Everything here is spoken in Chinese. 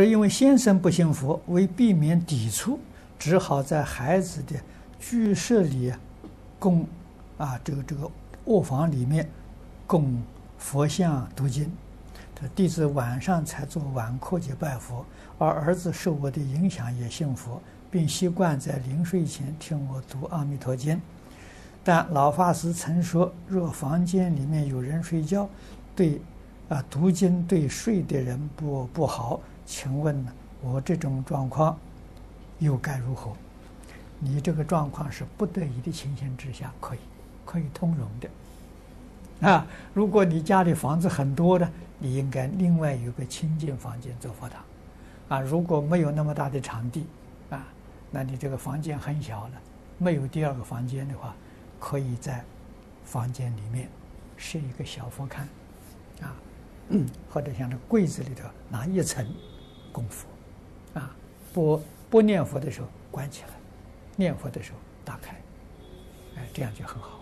是因为先生不信佛，为避免抵触，只好在孩子的居室里供啊，这个这个卧房里面供佛像读经。这弟子晚上才做晚课去拜佛，而儿子受我的影响也信佛，并习惯在临睡前听我读《阿弥陀经》。但老法师曾说，若房间里面有人睡觉，对啊读经对睡的人不不好。请问呢，我这种状况又该如何？你这个状况是不得已的情形之下，可以可以通融的啊。如果你家里房子很多的，你应该另外有个清净房间做佛堂啊。如果没有那么大的场地啊，那你这个房间很小了，没有第二个房间的话。可以在房间里面设一个小佛龛，啊，嗯或者像这柜子里头拿一层供佛，啊，不不念佛的时候关起来，念佛的时候打开，哎，这样就很好。